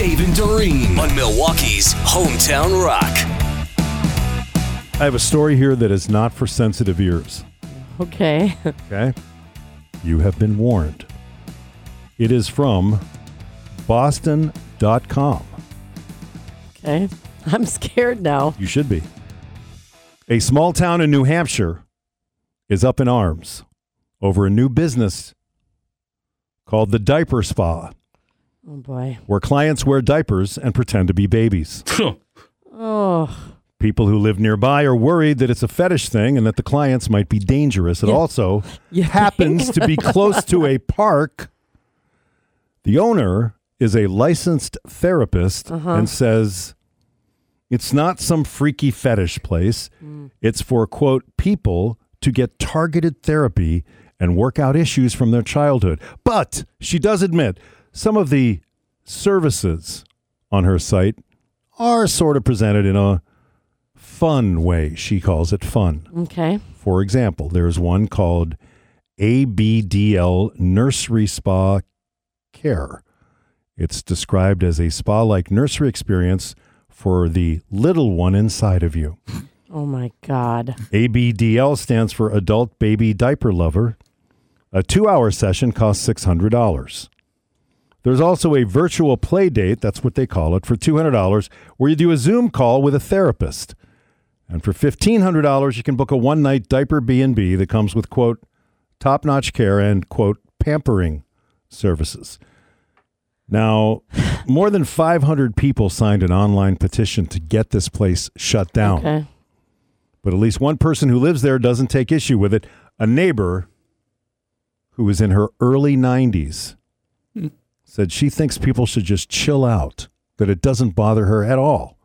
Dave and Doreen on Milwaukee's Hometown Rock. I have a story here that is not for sensitive ears. Okay. Okay? You have been warned. It is from boston.com. Okay. I'm scared now. You should be. A small town in New Hampshire is up in arms over a new business called the Diaper Spa, Oh boy. where clients wear diapers and pretend to be babies. Oh. People who live nearby are worried that it's a fetish thing and that the clients might be dangerous. It Yeah. also You happens to be close to a park. The owner is a licensed therapist Uh-huh. and says it's not some freaky fetish place. Mm. It's for, quote, people to get targeted therapy and work out issues from their childhood. But she does admit some of the services on her site are sort of presented in a fun way. She calls it fun. Okay. For example, there's one called ABDL Nursery Spa Care. It's described as a spa like nursery experience for the little one inside of you. Oh my God. ABDL stands for Adult Baby Diaper Lover. A two hour session costs $600. There's also a virtual play date, that's what they call it, for $200, where you do a Zoom call with a therapist. And for $1,500, you can book a one night diaper B&B that comes with, quote, top notch care and, quote, pampering services. Now, more than 500 people signed an online petition to get this place shut down Okay. but at least one person who lives there doesn't take issue with it. A neighbor who is in her early 90s said she thinks people should just chill out, that it doesn't bother her at all.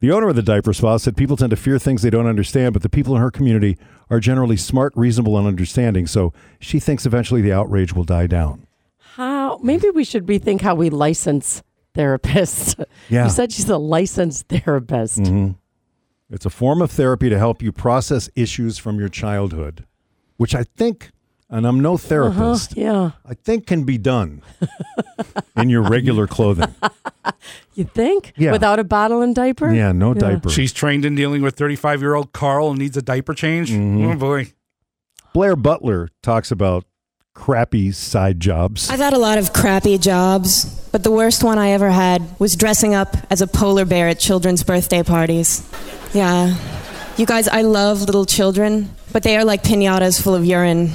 The owner of the diaper spa said people tend to fear things they don't understand, but the people in her community are generally smart, reasonable, and understanding, so she thinks eventually the outrage will die down. How? Maybe we should rethink how we license therapists. Yeah. You said she's a licensed therapist. Mhm. It's a form of therapy to help you process issues from your childhood, which I think, and I'm no Uh-huh. therapist, Yeah. I think can be done in your regular clothing. You think? Yeah. Without a bottle and diaper? Yeah, no diaper. She's trained in dealing with 35 year old Carl and needs a diaper change. Mhm. Oh boy. Blair Butler talks about crappy side jobs. I've had a lot of crappy jobs, but the worst one I ever had was dressing up as a polar bear at children's birthday parties. Yeah. You guys, I love little children, but they are like pinatas full of urine.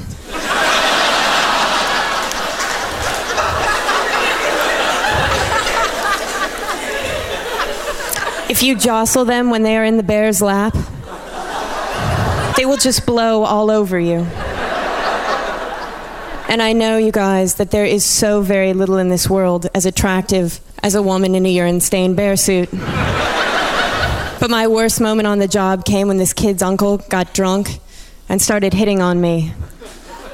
If you jostle them when they are in the bear's lap, they will just blow all over you. And I know, you guys, that there is so very little in this world as attractive as a woman in a urine stained bear suit. But my worst moment on the job came when this kid's uncle got drunk and started hitting on me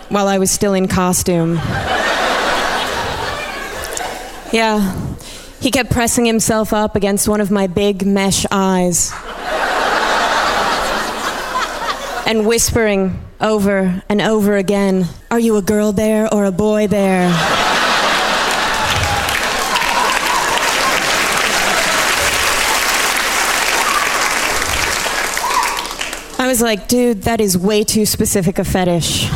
while I was still in costume. Yeah, he kept pressing himself up against one of my big mesh eyes and whispering over and over again Are you a girl bear or a boy bear? I was like, dude, that is way too specific a fetish.